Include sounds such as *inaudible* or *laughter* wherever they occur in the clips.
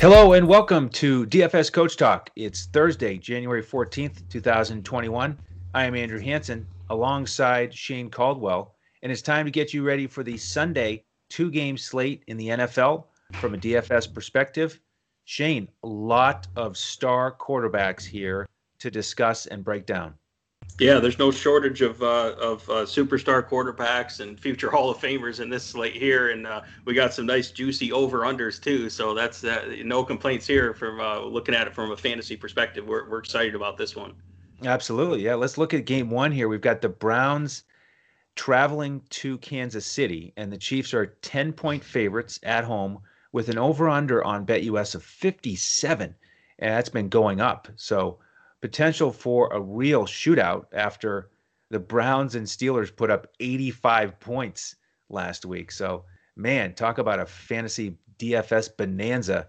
Hello and welcome to DFS Coach Talk. It's Thursday, January 14th, 2021. I am Andrew Hanson alongside Shane Caldwell, and it's time to get you ready for the Sunday two game slate in the NFL from a DFS perspective. Shane, a lot of star quarterbacks here to discuss and break down. Yeah, there's no shortage of uh, of uh, superstar quarterbacks and future *laughs* Hall of Famers in this slate here, and uh, we got some nice juicy over unders too. So that's uh, no complaints here from uh, looking at it from a fantasy perspective. We're we're excited about this one. Absolutely, yeah. Let's look at game one here. We've got the Browns traveling to Kansas City, and the Chiefs are ten point favorites at home with an over under on BetUS of 57, and that's been going up. So potential for a real shootout after the Browns and Steelers put up 85 points last week. So, man, talk about a fantasy DFS bonanza.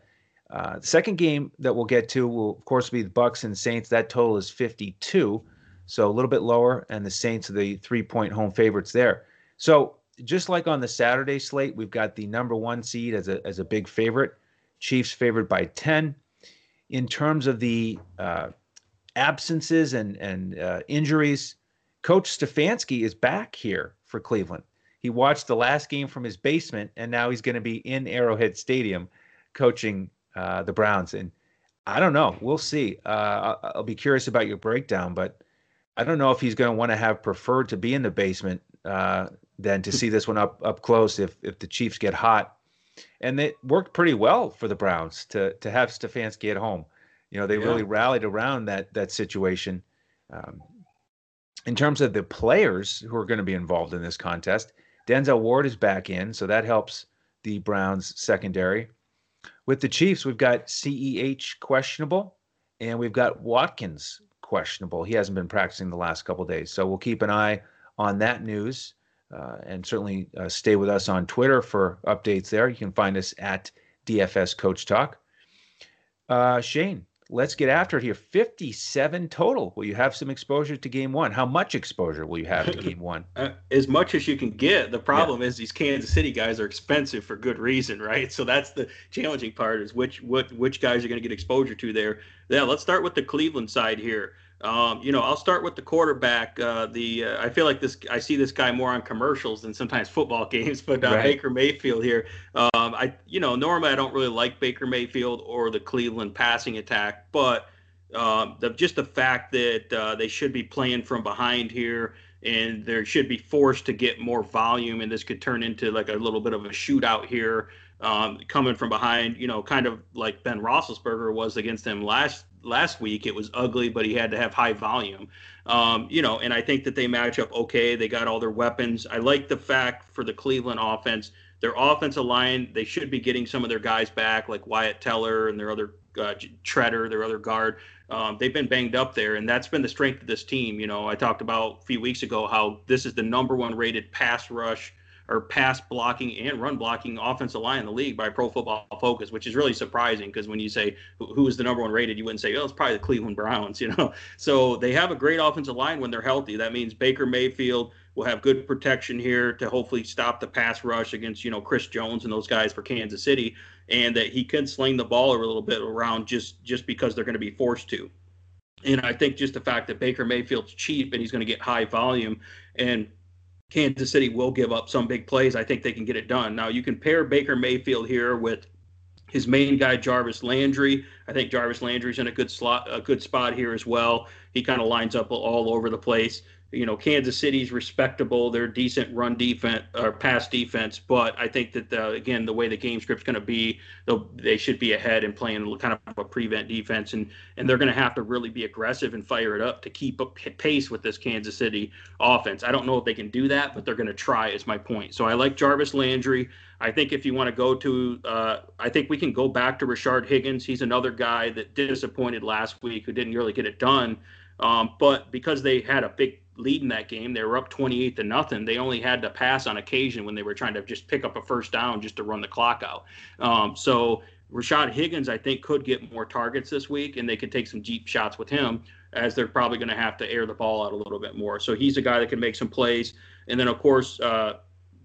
Uh, the second game that we'll get to will, of course, be the Bucks and Saints. That total is 52, so a little bit lower, and the Saints are the three-point home favorites there. So, just like on the Saturday slate, we've got the number one seed as a as a big favorite. Chiefs favored by 10. In terms of the uh, absences and and uh, injuries. Coach Stefanski is back here for Cleveland. He watched the last game from his basement, and now he's going to be in Arrowhead Stadium, coaching uh, the Browns. And I don't know. We'll see. Uh, I'll be curious about your breakdown, but I don't know if he's going to want to have preferred to be in the basement uh, than to see this one up up close if if the Chiefs get hot. And it worked pretty well for the Browns to to have Stefanski at home. You know, they yeah. really rallied around that that situation. Um, in terms of the players who are going to be involved in this contest, Denzel Ward is back in, so that helps the Browns secondary. With the Chiefs, we've got CEH questionable, and we've got Watkins questionable. He hasn't been practicing the last couple days, so we'll keep an eye on that news, uh, and certainly uh, stay with us on Twitter for updates there. You can find us at DFS Coach Talk. Uh, Shane, let's get after it here. 57 total. Will you have some exposure to game one? How much exposure will you have to game one? *laughs* Uh, as much as you can get. The problem yeah. is these Kansas City guys are expensive for good reason, right? So that's the challenging part is which what which guys are going to get exposure to there. Yeah, let's start with the Cleveland side here. Um, you know, I'll start with the quarterback. Uh, the uh, I feel like this. I see this guy more on commercials than sometimes *laughs* football games. But uh, right. Baker Mayfield here. Um, I you know normally I don't really like Baker Mayfield or the Cleveland passing attack, but um, the, just the fact that uh, they should be playing from behind here and there should be forced to get more volume, and this could turn into like a little bit of a shootout here. Um, coming from behind, you know, kind of like Ben Roethlisberger was against him last last week. It was ugly, but he had to have high volume. Um, you know, and I think that they match up okay. They got all their weapons. I like the fact for the Cleveland offense, their offensive line, they should be getting some of their guys back, like Wyatt Teller and their other uh, Tretter, their other guard. Um, they've been banged up there, and that's been the strength of this team. You know, I talked about a few weeks ago how this is the number one rated pass rush or pass blocking and run blocking offensive line in the league by Pro Football Focus, which is really surprising because when you say who is the number one rated, you wouldn't say, oh, it's probably the Cleveland Browns, *laughs* you know. So they have a great offensive line when they're healthy. That means Baker Mayfield will have good protection here to hopefully stop the pass rush against, you know, Chris Jones and those guys for Kansas City, and that he can sling the ball a little bit around just just because they're going to be forced to. And I think just the fact that Baker Mayfield's cheap and he's going to get high volume and Kansas City will give up some big plays. I think they can get it done. Now you can pair Baker Mayfield here with his main guy Jarvis Landry. I think Jarvis Landry's in a good slot, a good spot here as well. He kind of lines up all over the place you know, Kansas City's respectable. They're decent run defense or pass defense, but I think that the, again, the way the game script's going to be, they should be ahead and playing kind of a prevent defense, and and they're going to have to really be aggressive and fire it up to keep pace with this Kansas City offense. I don't know if they can do that, but they're going to try. Is my point. So I like Jarvis Landry. I think if you want to go to, uh, I think we can go back to Rashard Higgins. He's another guy that disappointed last week, who didn't really get it done. Um, but because they had a big lead in that game. They were up 28 to nothing. They only had to pass on occasion when they were trying to just pick up a first down just to run the clock out. Um, so Rashard Higgins, I think, could get more targets this week, and they could take some deep shots with him, as they're probably going to have to air the ball out a little bit more. So he's a guy that can make some plays. And then, of course, uh,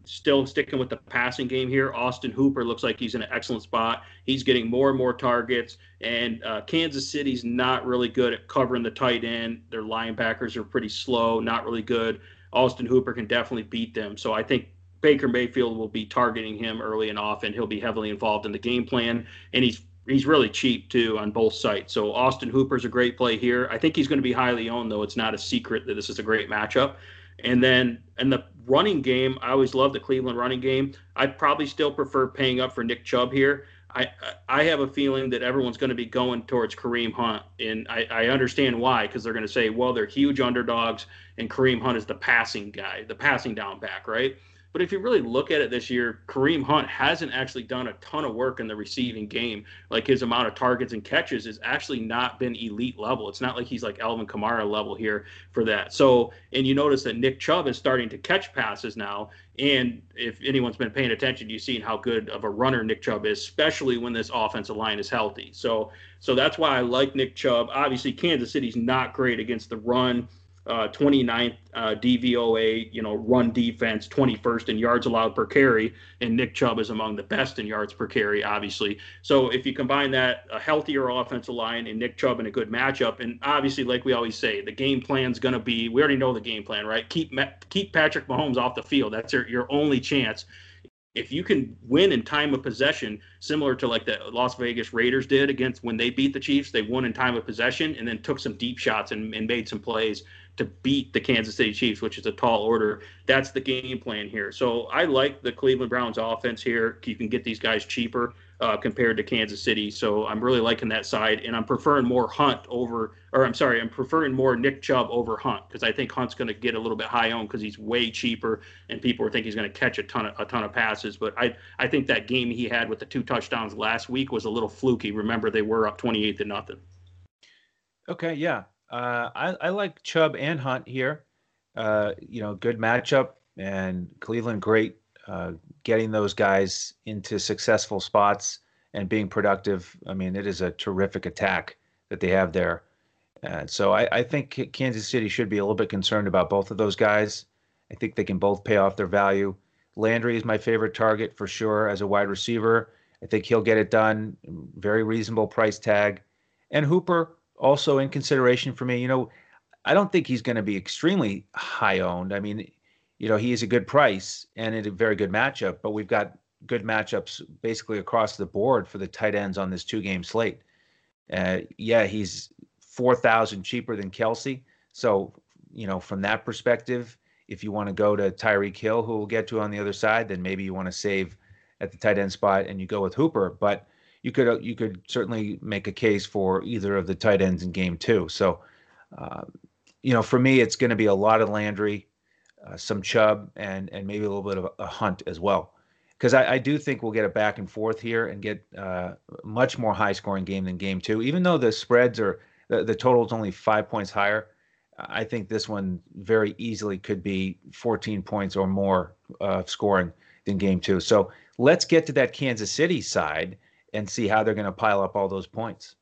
still sticking with the passing game here. Austin Hooper looks like he's in an excellent spot. He's getting more and more targets, and uh, Kansas City's not really good at covering the tight end. Their linebackers are pretty slow, not really good. Austin Hooper can definitely beat them. So I think Baker Mayfield will be targeting him early and often. He'll be heavily involved in the game plan, and he's he's really cheap too on both sides. So Austin Hooper's a great play here. I think he's going to be highly owned, though. It's not a secret that this is a great matchup. And then in the running game, I always love the Cleveland running game. I'd probably still prefer paying up for Nick Chubb here. I I have a feeling that everyone's going to be going towards Kareem Hunt, and I, I understand why because they're going to say, well, they're huge underdogs, and Kareem Hunt is the passing guy, the passing down back, right? But if you really look at it this year, Kareem Hunt hasn't actually done a ton of work in the receiving game. Like his amount of targets and catches has actually not been elite level. It's not like he's like Alvin Kamara level here for that. So, and you notice that Nick Chubb is starting to catch passes now. And if anyone's been paying attention, you've seen how good of a runner Nick Chubb is, especially when this offensive line is healthy. So, so that's why I like Nick Chubb. Obviously, Kansas City's not great against the run uh, 29th uh, DVOA, you know, run defense, 21st in yards allowed per carry, and Nick Chubb is among the best in yards per carry, obviously. So if you combine that, a healthier offensive line and Nick Chubb in a good matchup, and obviously, like we always say, the game plan's going to be, we already know the game plan, right? Keep keep Patrick Mahomes off the field. That's your, your only chance if you can win in time of possession, similar to like the Las Vegas Raiders did against when they beat the Chiefs, they won in time of possession and then took some deep shots and, and made some plays to beat the Kansas City Chiefs, which is a tall order. That's the game plan here. So I like the Cleveland Browns offense here. You can get these guys cheaper uh, compared to Kansas City. So I'm really liking that side, and I'm preferring more Hunt over, or I'm sorry, I'm preferring more Nick Chubb over Hunt because I think Hunt's going to get a little bit high owned because he's way cheaper, and people think he's going to catch a ton of a ton of passes. But I I think that game he had with the two touchdowns last week was a little fluky. Remember they were up 28 to nothing. Okay, yeah, uh, I, I like Chubb and Hunt here. Uh, you know, good matchup, and Cleveland great uh, getting those guys into successful spots and being productive. I mean, it is a terrific attack that they have there. Uh, so I, I, think Kansas City should be a little bit concerned about both of those guys. I think they can both pay off their value. Landry is my favorite target for sure as a wide receiver. I think he'll get it done. Very reasonable price tag. And Hooper, also in consideration for me. You know, I don't think he's going to be extremely high owned. I mean, you know, he is a good price and a very good matchup, but we've got good matchups basically across the board for the tight ends on this two game slate. Uh, yeah, he's 4,000 cheaper than Kelce. So, you know, from that perspective, if you want to go to Tyreek Hill, who we'll get to on the other side, then maybe you want to save at the tight end spot and you go with Hooper. But you could uh, you could certainly make a case for either of the tight ends in game two. So, uh, you know, for me, it's going to be a lot of Landry, uh, some Chubb, and and maybe a little bit of a Hunt as well, because I, I, do think we'll get a back and forth here and get uh, much more high scoring game than game two. Even though the spreads are the, the total is only five points higher, I think this one very easily could be 14 points or more uh, scoring than game two. So let's get to that Kansas City side and see how they're going to pile up all those points.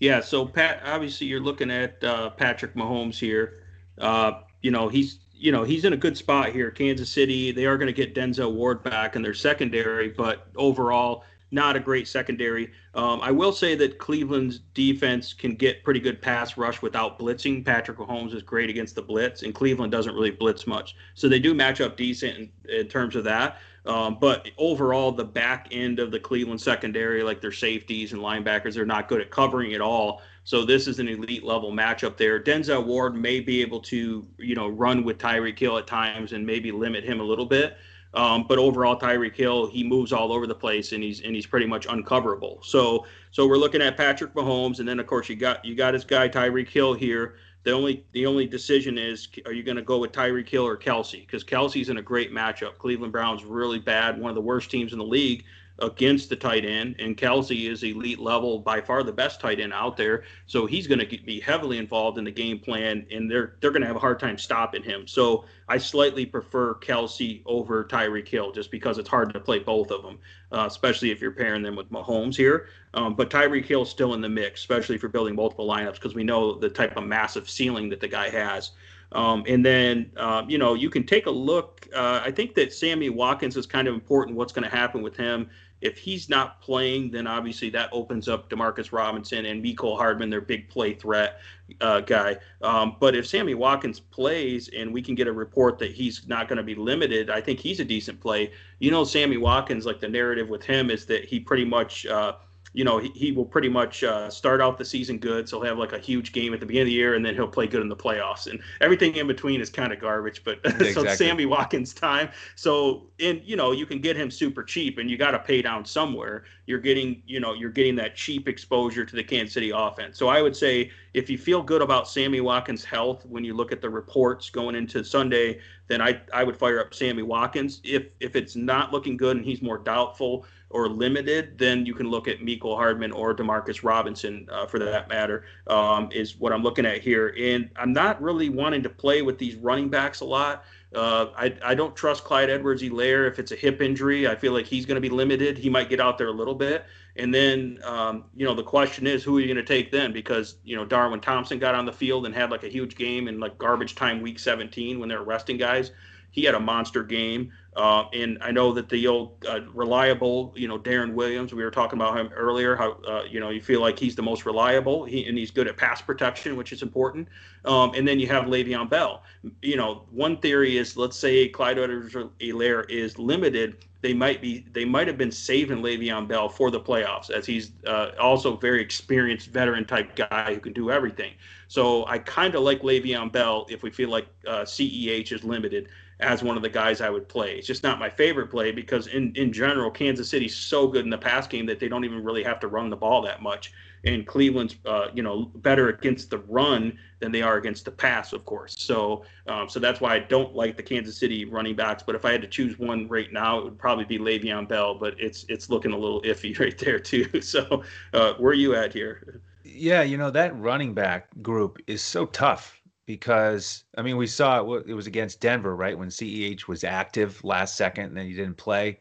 Yeah, so Pat, obviously you're looking at uh, Patrick Mahomes here. Uh, you know he's you know he's in a good spot here. Kansas City, they are going to get Denzel Ward back in their secondary, but overall not a great secondary. Um, I will say that Cleveland's defense can get pretty good pass rush without blitzing. Patrick Mahomes is great against the blitz, and Cleveland doesn't really blitz much, so they do match up decent in, in terms of that. Um, but overall, the back end of the Cleveland secondary, like their safeties and linebackers, they're not good at covering at all. So this is an elite level matchup there. Denzel Ward may be able to, you know, run with Tyreek Hill at times and maybe limit him a little bit. Um, but overall, Tyreek Hill, he moves all over the place and he's and he's pretty much uncoverable. So so we're looking at Patrick Mahomes, and then of course you got you got his guy Tyreek Hill here. The only the only decision is are you going to go with Tyreek Hill or Kelce? Because Kelce's in a great matchup. Cleveland Browns really bad, one of the worst teams in the league against the tight end, and Kelce is elite level, by far the best tight end out there. So he's going to be heavily involved in the game plan, and they're they're going to have a hard time stopping him. So I slightly prefer Kelce over Tyreek Hill, just because it's hard to play both of them, uh, especially if you're pairing them with Mahomes here. Um, but Tyreek Hill's still in the mix, especially if you're building multiple lineups, because we know the type of massive ceiling that the guy has. Um, and then, uh, you know, you can take a look. Uh, I think that Sammy Watkins is kind of important. What's going to happen with him? If he's not playing, then obviously that opens up Demarcus Robinson and Mecole Hardman, their big play threat uh, guy. Um, but if Sammy Watkins plays and we can get a report that he's not going to be limited, I think he's a decent play. You know, Sammy Watkins, like the narrative with him is that he pretty much uh, you know, he, he will pretty much uh, start out the season good. So he'll have like a huge game at the beginning of the year, and then he'll play good in the playoffs. And everything in between is kind of garbage. But *laughs* exactly. so Sammy Watkins time. So and you know you can get him super cheap, and you got to pay down somewhere. You're getting you know you're getting that cheap exposure to the Kansas City offense. So I would say if you feel good about Sammy Watkins' health when you look at the reports going into Sunday, then I I would fire up Sammy Watkins. If if it's not looking good and he's more doubtful or limited, then you can look at Mecole Hardman or Demarcus Robinson uh, for that matter, um, is what I'm looking at here. And I'm not really wanting to play with these running backs a lot. Uh, I, I don't trust Clyde Edwards Helaire if it's a hip injury. I feel like he's going to be limited. He might get out there a little bit. And then, um, you know, the question is, who are you going to take then? Because, you know, Darwin Thompson got on the field and had like a huge game in like garbage time week 17 when they're resting guys. He had a monster game. Uh, and I know that the old uh, reliable, you know, Darrel Williams, we were talking about him earlier, how, uh, you know, you feel like he's the most reliable he, and he's good at pass protection, which is important. Um, and then you have Le'Veon Bell. You know, one theory is let's say Clyde Edwards-Helaire is limited. They might be, they might have been saving Le'Veon Bell for the playoffs as he's uh, also very experienced veteran type guy who can do everything. So I kind of like Le'Veon Bell if we feel like CEH uh, is limited as one of the guys I would play. It's just not my favorite play because in in general, Kansas City's so good in the pass game that they don't even really have to run the ball that much. And Cleveland's, uh, you know, better against the run than they are against the pass, of course. So, um, so that's why I don't like the Kansas City running backs. But if I had to choose one right now, it would probably be Le'Veon Bell. But it's it's looking a little iffy *laughs* right there too. *laughs* So, uh, where are you at here? Yeah, you know that running back group is so tough because I mean we saw it, it was against Denver, right? When CEH was active last second, and then he didn't play.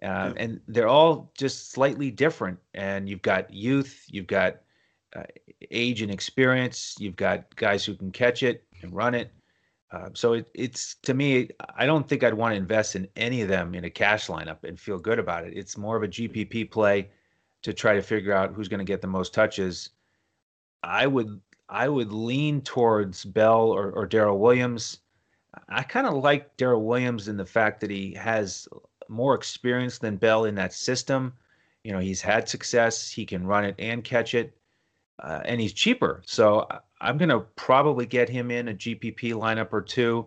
Um, and they're all just slightly different. And you've got youth, you've got uh, age and experience, you've got guys who can catch it and run it. Uh, so it, it's to me, I don't think I'd want to invest in any of them in a cash lineup and feel good about it. It's more of a GPP play to try to figure out who's going to get the most touches. I would I would lean towards Bell or, or Darrel Williams. I kind of like Darrel Williams in the fact that he has more experience than Bell in that system. You know, he's had success. He can run it and catch it, uh, and he's cheaper. So I'm going to probably get him in a GPP lineup or two.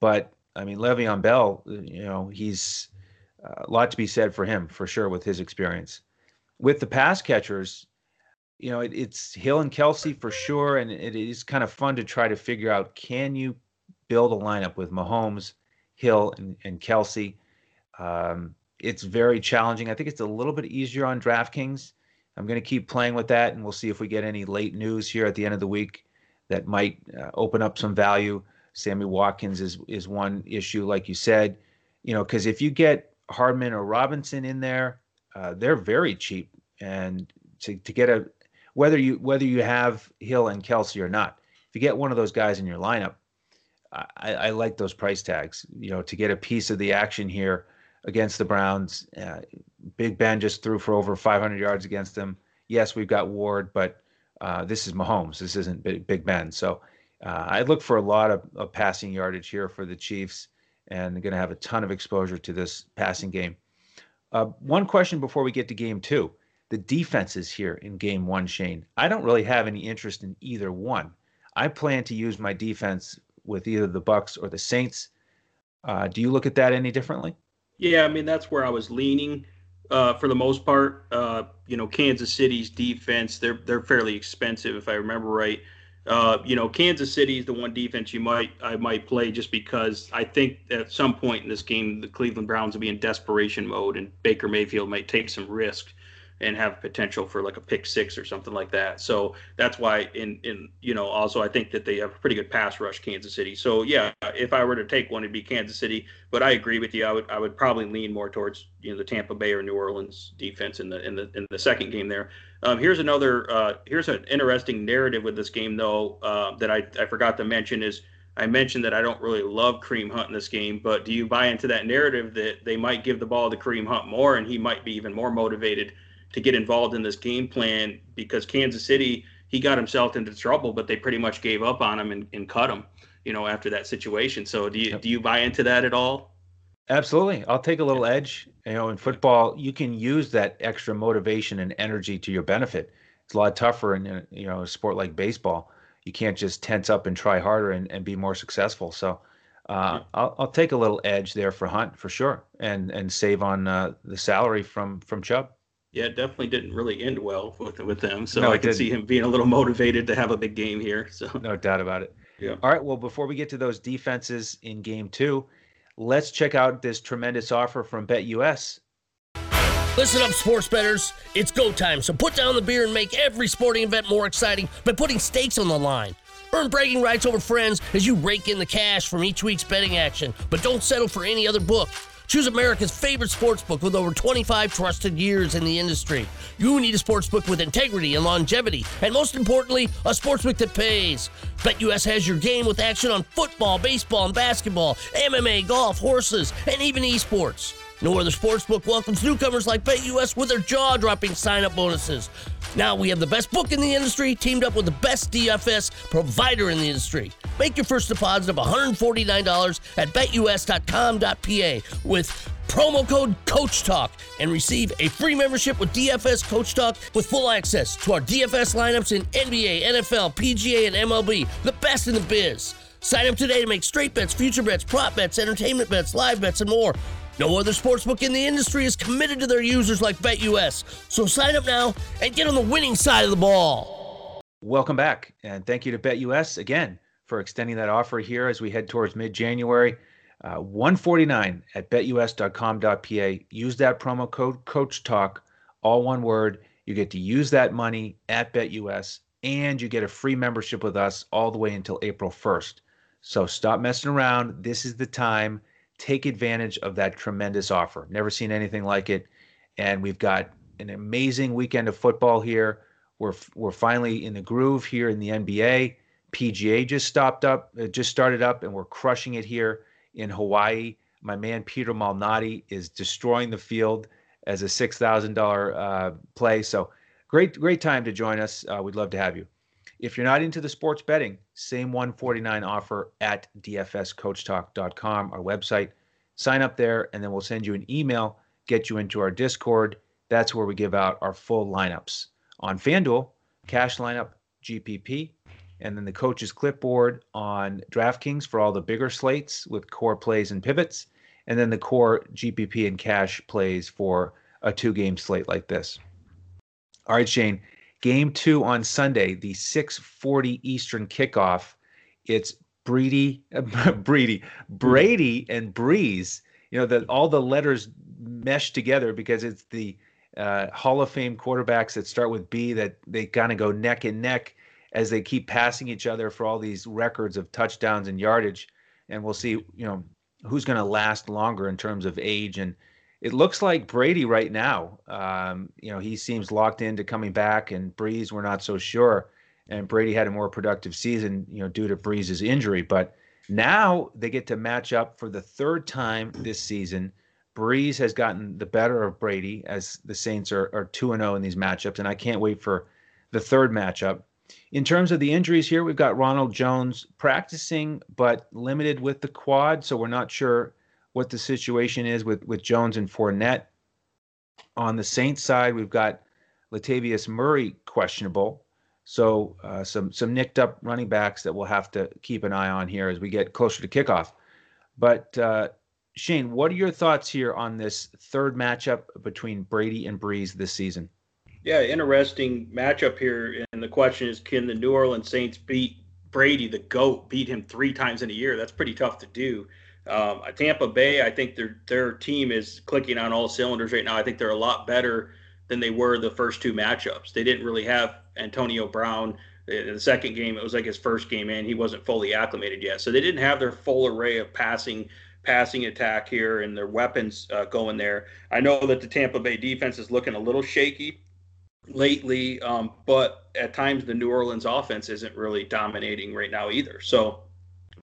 But I mean, Le'Veon Bell, you know, he's uh, a lot to be said for him for sure with his experience. With the pass catchers, you know, it, it's Hill and Kelce for sure, and it is kind of fun to try to figure out can you build a lineup with Mahomes, Hill, and, and Kelce. Um, it's very challenging. I think it's a little bit easier on DraftKings. I'm going to keep playing with that, and we'll see if we get any late news here at the end of the week that might uh, open up some value. Sammy Watkins is is one issue, like you said, you know, because if you get Hardman or Robinson in there, uh, they're very cheap, and to to get a whether you whether you have Hill and Kelce or not. If you get one of those guys in your lineup, I, I like those price tags. You know, to get a piece of the action here against the Browns. Uh, Big Ben just threw for over 500 yards against them. Yes, we've got Ward, but uh, this is Mahomes. This isn't Big Ben. So uh, I look for a lot of, of, passing yardage here for the Chiefs, and going to have a ton of exposure to this passing game. Uh, one question before we get to game two the defenses here in game one, Shane. I don't really have any interest in either one. I plan to use my defense with either the Bucks or the Saints. Uh, do you look at that any differently? Yeah, I mean that's where I was leaning uh, for the most part. Uh, you know, Kansas City's defense they're they're fairly expensive if I remember right. Uh, you know, Kansas City is the one defense you might I might play just because I think at some point in this game the Cleveland Browns will be in desperation mode and Baker Mayfield might take some risk and have potential for like a pick six or something like that. So that's why in in you know also I think that they have a pretty good pass rush Kansas City. So yeah, if I were to take one it'd be Kansas City, but I agree with you. I would I would probably lean more towards you know the Tampa Bay or New Orleans defense in the in the in the second game there. Um, here's another uh, here's an interesting narrative with this game though uh, that I I forgot to mention is I mentioned that I don't really love Kareem Hunt in this game, but do you buy into that narrative that they might give the ball to Kareem Hunt more and he might be even more motivated to get involved in this game plan because Kansas City, he got himself into trouble, but they pretty much gave up on him and, and cut him, you know, after that situation. So do you yep. do you buy into that at all? Absolutely. I'll take a little edge. You know, in football, you can use that extra motivation and energy to your benefit. It's a lot tougher in you know a sport like baseball you can't just tense up and try harder and, and be more successful. So uh, I'll, I'll take a little edge there for Hunt for sure, and and save on uh, the salary from from Chubb. Yeah, it definitely didn't really end well with with them. So no, I can didn't. see him being a little motivated to have a big game here. So no doubt about it. Yeah. All right. Well, before we get to those defenses in game two, let's check out this tremendous offer from BetUS. Listen up, sports betters. It's go time, so put down the beer and make every sporting event more exciting by putting stakes on the line. Earn bragging rights over friends as you rake in the cash from each week's betting action, but don't settle for any other book. Choose America's favorite sportsbook with over 25 trusted years in the industry. You need a sportsbook with integrity and longevity, and most importantly, a sportsbook that pays. BetUS has your game with action on football, baseball, and basketball, MMA, golf, horses, and even esports. No other sportsbook welcomes newcomers like BetUS with their jaw-dropping sign-up bonuses. Now we have the best book in the industry teamed up with the best DFS provider in the industry. Make your first deposit of $149 at betus.com.pa with promo code Coach Talk and receive a free membership with DFS Coach Talk with full access to our DFS lineups in NBA, NFL, PGA, and MLB, the best in the biz. Sign up today to make straight bets, future bets, prop bets, entertainment bets, live bets, and more. No other sportsbook in the industry is committed to their users like BetUS. So sign up now and get on the winning side of the ball. Welcome back, and thank you to BetUS again for extending that offer here as we head towards mid-January. Uh, 149 at betus.com.pa. Use that promo code Coach Talk, all one word. You get to use that money at BetUS, and you get a free membership with us all the way until April 1st. So stop messing around. This is the time take advantage of that tremendous offer. Never seen anything like it. And we've got an amazing weekend of football here. We're, we're finally in the groove here in the NBA. PGA just stopped up, uh, just started up, and we're crushing it here in Hawaii. My man Peter Malnati is destroying the field as a six thousand dollar uh, play. So great, great time to join us. Uh, we'd love to have you. If you're not into the sports betting, same 149 offer at dfscoachtalk.com, our website. Sign up there, and then we'll send you an email, get you into our Discord. That's where we give out our full lineups. On FanDuel, cash lineup, GPP, and then the coach's clipboard on DraftKings for all the bigger slates with core plays and pivots, and then the core GPP and cash plays for a two game slate like this. All right, Shane, Game two on Sunday, the 6:40 Eastern kickoff. It's Brady, *laughs* Brady, Brady, and Brees. You know that all the letters mesh together because it's the uh, Hall of Fame quarterbacks that start with B that they kind of go neck and neck as they keep passing each other for all these records of touchdowns and yardage. And we'll see, you know, who's going to last longer in terms of age and it looks like Brady right now. Um, you know, he seems locked into coming back, and Brees, we're not so sure. And Brady had a more productive season, you know, due to Brees's injury. But now they get to match up for the third time this season. Brees has gotten the better of Brady as the Saints are, are 2 0 in these matchups, and I can't wait for the third matchup. In terms of the injuries here, we've got Ronald Jones practicing but limited with the quad, so we're not sure what the situation is with with Jones and Fournette. On the Saints side, we've got Latavius Murray questionable. So uh, some some nicked up running backs that we'll have to keep an eye on here as we get closer to kickoff. But uh, Shane, what are your thoughts here on this third matchup between Brady and Brees this season? Yeah, interesting matchup here. And the question is, can the New Orleans Saints beat Brady, the GOAT, beat him three times in a year? That's pretty tough to do. Um, Tampa Bay, I think their their team is clicking on all cylinders right now. I think they're a lot better than they were the first two matchups. They didn't really have Antonio Brown. In the second game, it was like his first game in. He wasn't fully acclimated yet, so they didn't have their full array of passing passing attack here and their weapons uh, going there. I know that the Tampa Bay defense is looking a little shaky lately, um, but at times the New Orleans offense isn't really dominating right now either. So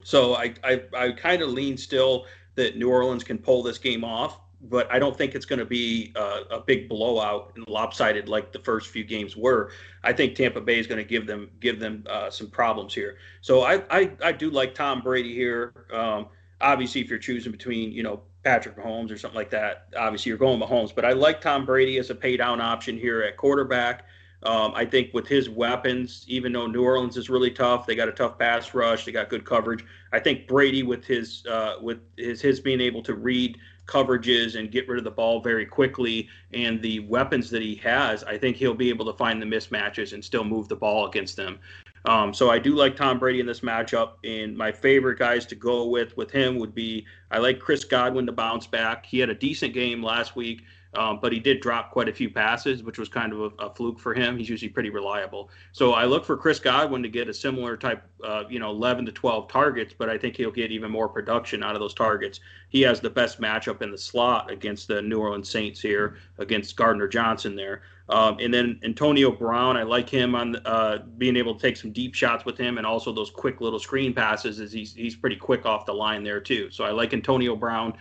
So I I, I kind of lean still that New Orleans can pull this game off, but I don't think it's going to be a, a, big blowout and lopsided like the first few games were. I think Tampa Bay is going to give them give them uh, some problems here. So I, I I do like Tom Brady here. Um, obviously, if you're choosing between you know Patrick Mahomes or something like that, obviously you're going Mahomes. But I like Tom Brady as a pay down option here at quarterback. Um, I think with his weapons, even though New Orleans is really tough, they got a tough pass rush, they got good coverage. I think Brady with his uh, with his his being able to read coverages and get rid of the ball very quickly and the weapons that he has, I think he'll be able to find the mismatches and still move the ball against them. Um, so I do like Tom Brady in this matchup, and my favorite guys to go with with him would be I like Chris Godwin to bounce back. He had a decent game last week. Um, but he did drop quite a few passes, which was kind of a, a, fluke for him. He's usually pretty reliable. So I look for Chris Godwin to get a similar type, uh, you know, 11 to 12 targets, but I think he'll get even more production out of those targets. He has the best matchup in the slot against the New Orleans Saints here, against Gardner Johnson there. Um, and then Antonio Brown, I like him on uh, being able to take some deep shots with him, and also those quick little screen passes. As he's he's pretty quick off the line there too. So I like Antonio Brown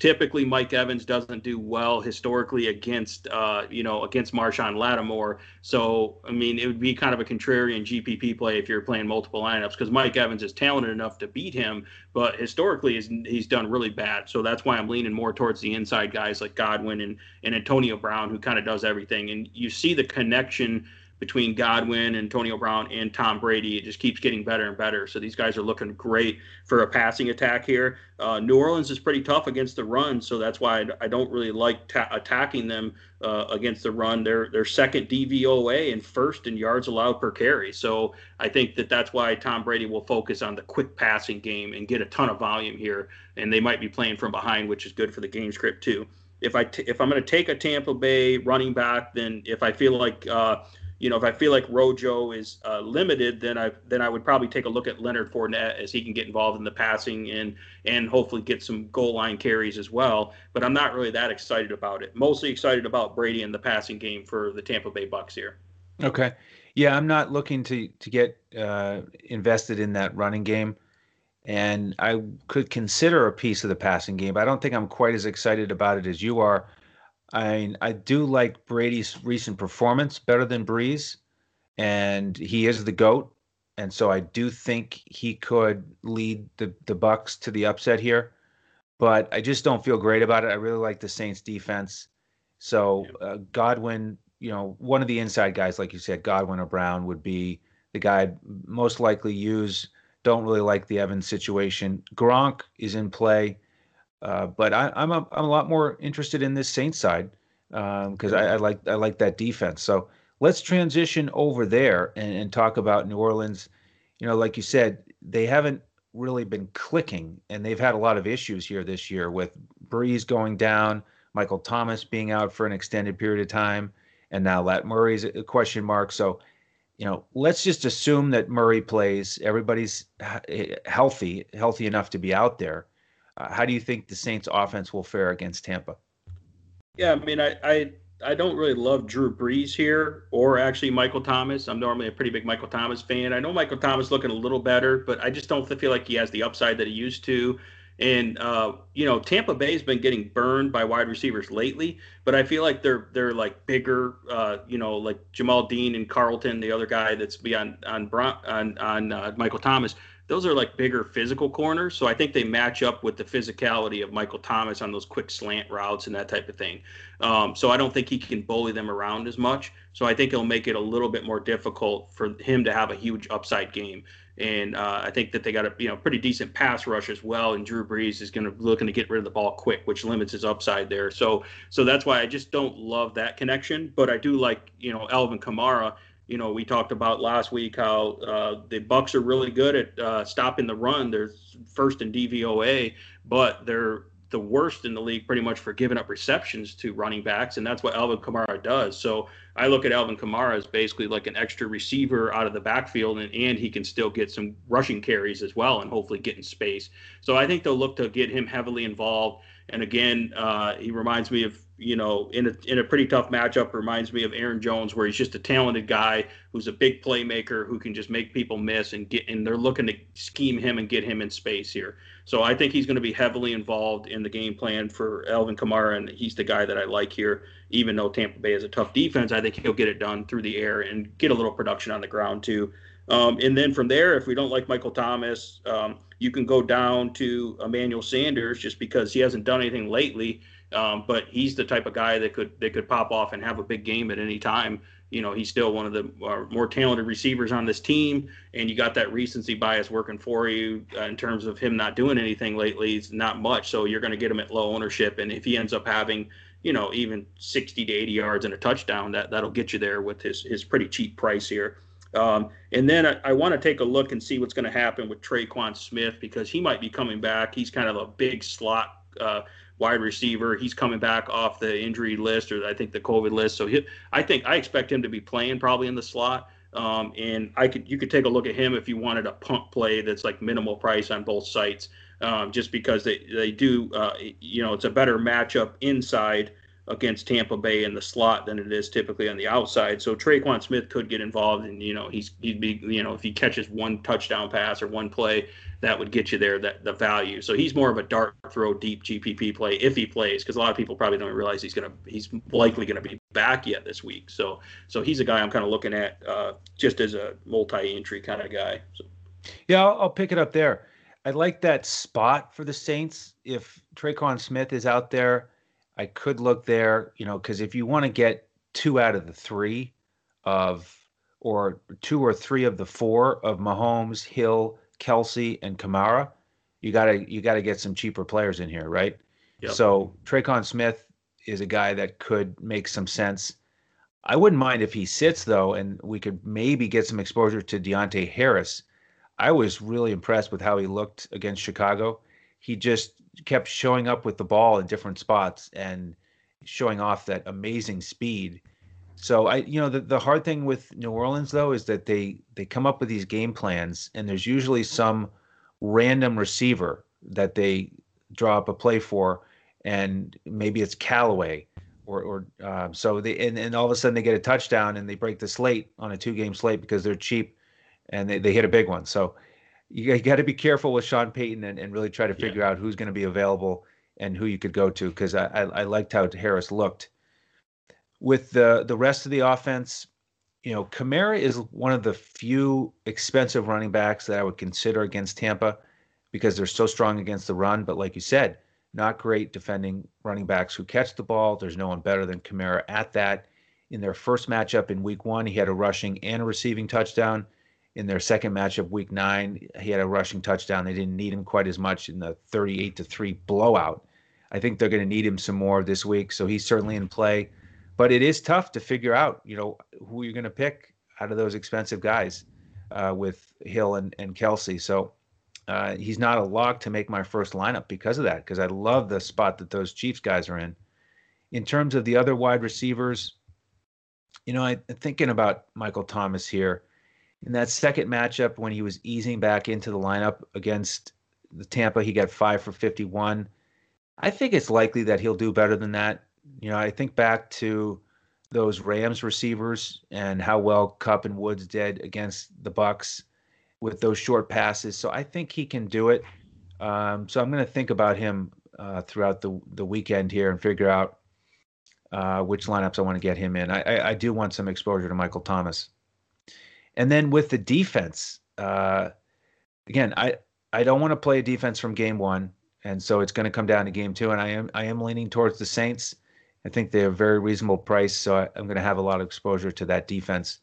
typically Mike Evans doesn't do well historically against uh, you know against Marshon Lattimore. So I mean it would be kind of a contrarian GPP play if you're playing multiple lineups because Mike Evans is talented enough to beat him, but historically he's, he's done really bad. So that's why I'm leaning more towards the inside guys like Godwin and and Antonio Brown who kind of does everything. And you see the connection between Godwin, and Antonio Brown, and Tom Brady. It just keeps getting better and better. So these guys are looking great for a passing attack here. Uh, New Orleans is pretty tough against the run, so that's why I, I don't really like ta- attacking them uh, against the run. They're they're second DVOA and first in yards allowed per carry. So I think that that's why Tom Brady will focus on the quick passing game and get a ton of volume here. And they might be playing from behind, which is good for the game script too. If I t- if I'm going to take a Tampa Bay running back, then if I feel like uh, you know, if I feel like Rojo is uh, limited, then I then I would probably take a look at Leonard Fournette as he can get involved in the passing and and hopefully get some goal line carries as well. But I'm not really that excited about it. Mostly excited about Brady and the passing game for the Tampa Bay Bucks here. Okay, yeah, I'm not looking to to get uh, invested in that running game, and I could consider a piece of the passing game. But I don't think I'm quite as excited about it as you are. I I do like Brady's recent performance better than Brees, and he is the goat, and so I do think he could lead the the Bucks to the upset here. But I just don't feel great about it. I really like the Saints defense. So uh, Godwin, you know, one of the inside guys, like you said, Godwin or Brown would be the guy I'd most likely use. Don't really like the Evans situation. Gronk is in play. Uh, but I, am a, I'm a lot more interested in this Saints side because um, I, I, like I like that defense. So let's transition over there and, and talk about New Orleans. You know, like you said, they haven't really been clicking, and they've had a lot of issues here this year with Brees going down, Michael Thomas being out for an extended period of time, and now Lat Murray's a question mark. So, you know, let's just assume that Murray plays. Everybody's healthy, healthy enough to be out there. Uh, how do you think the Saints offense will fare against Tampa? Yeah, I mean, I, I I don't really love Drew Brees here, or actually Michael Thomas. I'm normally a pretty big Michael Thomas fan. I know Michael Thomas looking a little better, but I just don't feel like he has the upside that he used to. And uh, you know, Tampa Bay's been getting burned by wide receivers lately, but I feel like they're they're like bigger. Uh, you know, like Jamel Dean and Carlton, the other guy that's beyond on on on uh, Michael Thomas those are like bigger physical corners. So I think they match up with the physicality of Michael Thomas on those quick slant routes and that type of thing. Um, so I don't think he can bully them around as much. So I think it'll make it a little bit more difficult for him to have a huge upside game. And uh, I think that they got a you know pretty decent pass rush as well. And Drew Brees is going to looking to get rid of the ball quick, which limits his upside there. So so that's why I just don't love that connection. But I do like you know Alvin Kamara you know, we talked about last week how uh, the Bucks are really good at uh, stopping the run. They're first in DVOA, but they're the worst in the league pretty much for giving up receptions to running backs, and that's what Alvin Kamara does. So I look at Alvin Kamara as basically like an extra receiver out of the backfield, and, and he can still get some rushing carries as well, and hopefully get in space. So I think they'll look to get him heavily involved And again, uh, he reminds me of you know in a in a pretty tough matchup. Reminds me of Aaron Jones, where he's just a talented guy who's a big playmaker who can just make people miss and get. And they're looking to scheme him and get him in space here. So I think he's going to be heavily involved in the game plan for Alvin Kamara, and he's the guy that I like here. Even though Tampa Bay is a tough defense, I think he'll get it done through the air and get a little production on the ground too. Um, and then from there, if we don't like Michael Thomas, um, you can go down to Emmanuel Sanders just because he hasn't done anything lately. Um, but he's the type of guy that could that could pop off and have a big game at any time. You know, he's still one of the uh, more talented receivers on this team, and you got that recency bias working for you uh, in terms of him not doing anything lately. It's not much, so you're going to get him at low ownership, and if he ends up having you know even 60 to 80 yards and a touchdown, that that'll get you there with his his pretty cheap price here. Um, and then I, I want to take a look and see what's going to happen with Tre'Quan Smith because he might be coming back. He's kind of a big slot uh, wide receiver. He's coming back off the injury list or I think the COVID list. So he, I think I expect him to be playing probably in the slot. Um, and I could you could take a look at him if you wanted a pump play that's like minimal price on both sites, um, just because they they do uh, you know it's a better matchup inside against Tampa Bay in the slot than it is typically on the outside. So Tre'Quan Smith could get involved, and you know he's he'd be you know if he catches one touchdown pass or one play, that would get you there that the value. So he's more of a dart throw deep GPP play if he plays, because a lot of people probably don't realize he's gonna he's likely gonna be back yet this week. So so he's a guy I'm kind of looking at uh, just as a multi-entry kind of guy. So. Yeah, I'll, I'll pick it up there. I like that spot for the Saints. If Tre'Quan Smith is out there I could look there, you know, because if you want to get two out of the three of, or two or three of the four of Mahomes, Hill, Kelce, and Kamara, you gotta you gotta get some cheaper players in here, right? Yep. So Tre'Quan Smith is a guy that could make some sense. I wouldn't mind if he sits though, and we could maybe get some exposure to Deonte Harris. I was really impressed with how he looked against Chicago. He just kept showing up with the ball in different spots and showing off that amazing speed. So I, you know, the, the hard thing with New Orleans though is that they they come up with these game plans, and there's usually some random receiver that they draw up a play for, and maybe it's Callaway, or or uh, so they and, and all of a sudden they get a touchdown and they break the slate on a two game slate because they're cheap, and they, they hit a big one. So you got to be careful with Sean Payton and, and really try to figure yeah. out who's going to be available and who you could go to because I, I, I liked how Harris looked. With the the rest of the offense, you know, Kamara is one of the few expensive running backs that I would consider against Tampa because they're so strong against the run. But like you said, not great defending running backs who catch the ball. There's no one better than Kamara at that. In their first matchup in week one, he had a rushing and a receiving touchdown in their second matchup, week nine. He had a rushing touchdown. They didn't need him quite as much in the 38 to 3 blowout. I think they're going to need him some more this week. So he's certainly in play. But it is tough to figure out, you know, who you're going to pick out of those expensive guys uh, with Hill and, and Kelce. So uh, he's not a lock to make my first lineup because of that, because I love the spot that those Chiefs guys are in. In terms of the other wide receivers, you know, I, thinking about Michael Thomas here in that second matchup when he was easing back into the lineup against the Tampa, he got five for 51. I think it's likely that he'll do better than that. You know, I think back to those Rams receivers and how well Kupp and Woods did against the Bucks with those short passes. So I think he can do it. Um, so I'm going to think about him uh, throughout the the weekend here and figure out uh, which lineups I want to get him in. I, I, I do want some exposure to Michael Thomas. And then with the defense, uh, again, I I don't want to play a defense from game one, and so it's going to come down to game two. And I am I am leaning towards the Saints. I think they're a very reasonable price, so I, am going to have a lot of exposure to that defense.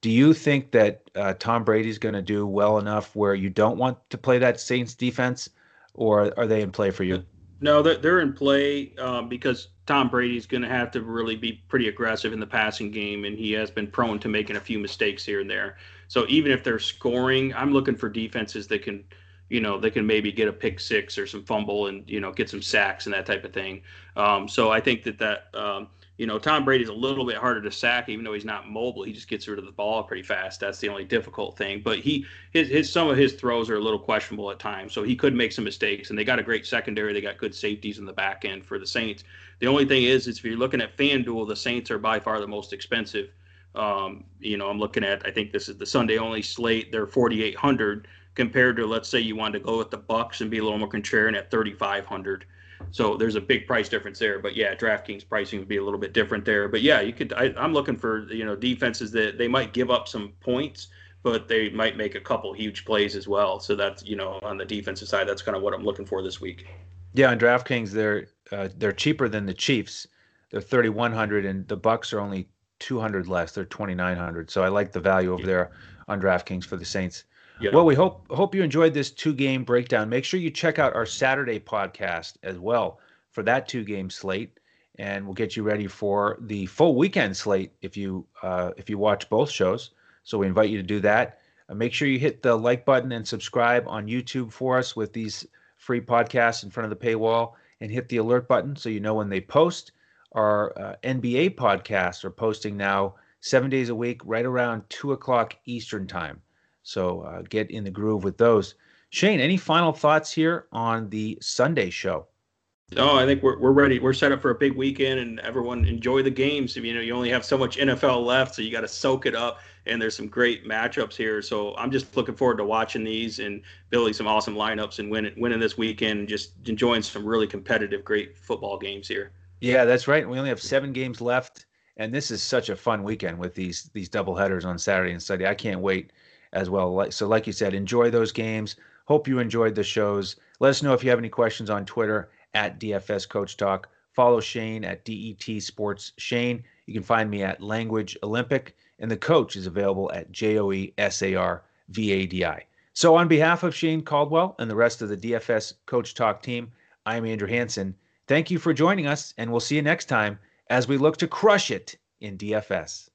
Do you think that uh, Tom Brady's going to do well enough where you don't want to play that Saints defense, or are they in play for you? No, they're they're in play um, because Tom Brady's going to have to really be pretty aggressive in the passing game, and he has been prone to making a few mistakes here and there. So even if they're scoring, I'm looking for defenses that can, you know, they can maybe get a pick six or some fumble and you know get some sacks and that type of thing. Um, so I think that that um, You know, Tom Brady's a little bit harder to sack, even though he's not mobile. He just gets rid of the ball pretty fast. That's the only difficult thing. But he, his, his some of his throws are a little questionable at times, so he could make some mistakes. And they got a great secondary. They got good safeties in the back end for the Saints. The only thing is, is if you're looking at FanDuel, the Saints are by far the most expensive. Um, you know, I'm looking at. I think this is the Sunday only slate. They're 4,800 compared to let's say you wanted to go with the Bucks and be a little more contrarian at 3,500. So there's a big price difference there. But yeah, DraftKings pricing would be a little bit different there. But yeah, you could. I, am looking for you know defenses that they might give up some points, but they might make a couple huge plays as well. So that's you know on the defensive side, that's kind of what I'm looking for this week. Yeah, on DraftKings, they're uh, they're cheaper than the Chiefs. They're 3,100, and the Bucs are only 200 less. They're 2,900. So I like the value over there on DraftKings for the Saints. Yeah. Well, we hope hope you enjoyed this two game breakdown. Make sure you check out our Saturday podcast as well for that two game slate, and we'll get you ready for the full weekend slate if you uh, if you watch both shows. So we invite you to do that. Uh, make sure you hit the like button and subscribe on YouTube for us with these free podcasts in front of the paywall, and hit the alert button so you know when they post. Our uh, NBA podcasts are posting now seven days a week, right around two o'clock Eastern time. So uh, get in the groove with those. Shane, any final thoughts here on the Sunday show? No, I think we're, we're ready. We're set up for a big weekend, and everyone enjoy the games. You know, you only have so much NFL left, so you got to soak it up. And there's some great matchups here, so I'm just looking forward to watching these and building some awesome lineups and winning winning this weekend. And just enjoying some really competitive, great football games here. Yeah, that's right. We only have seven games left, and this is such a fun weekend with these these double headers on Saturday and Sunday. I can't wait as well. So, like you said, enjoy those games. Hope you enjoyed the shows. Let us know if you have any questions on Twitter at DFS Coach Talk. Follow Shane at DET Sports Shane. You can find me at Language Olympic, and the coach is available at J O E S A R V A D I. So, on behalf of Shane Caldwell and the rest of the DFS Coach Talk team, I'm Andrew Hanson. Thank you for joining us, and we'll see you next time as we look to crush it in DFS.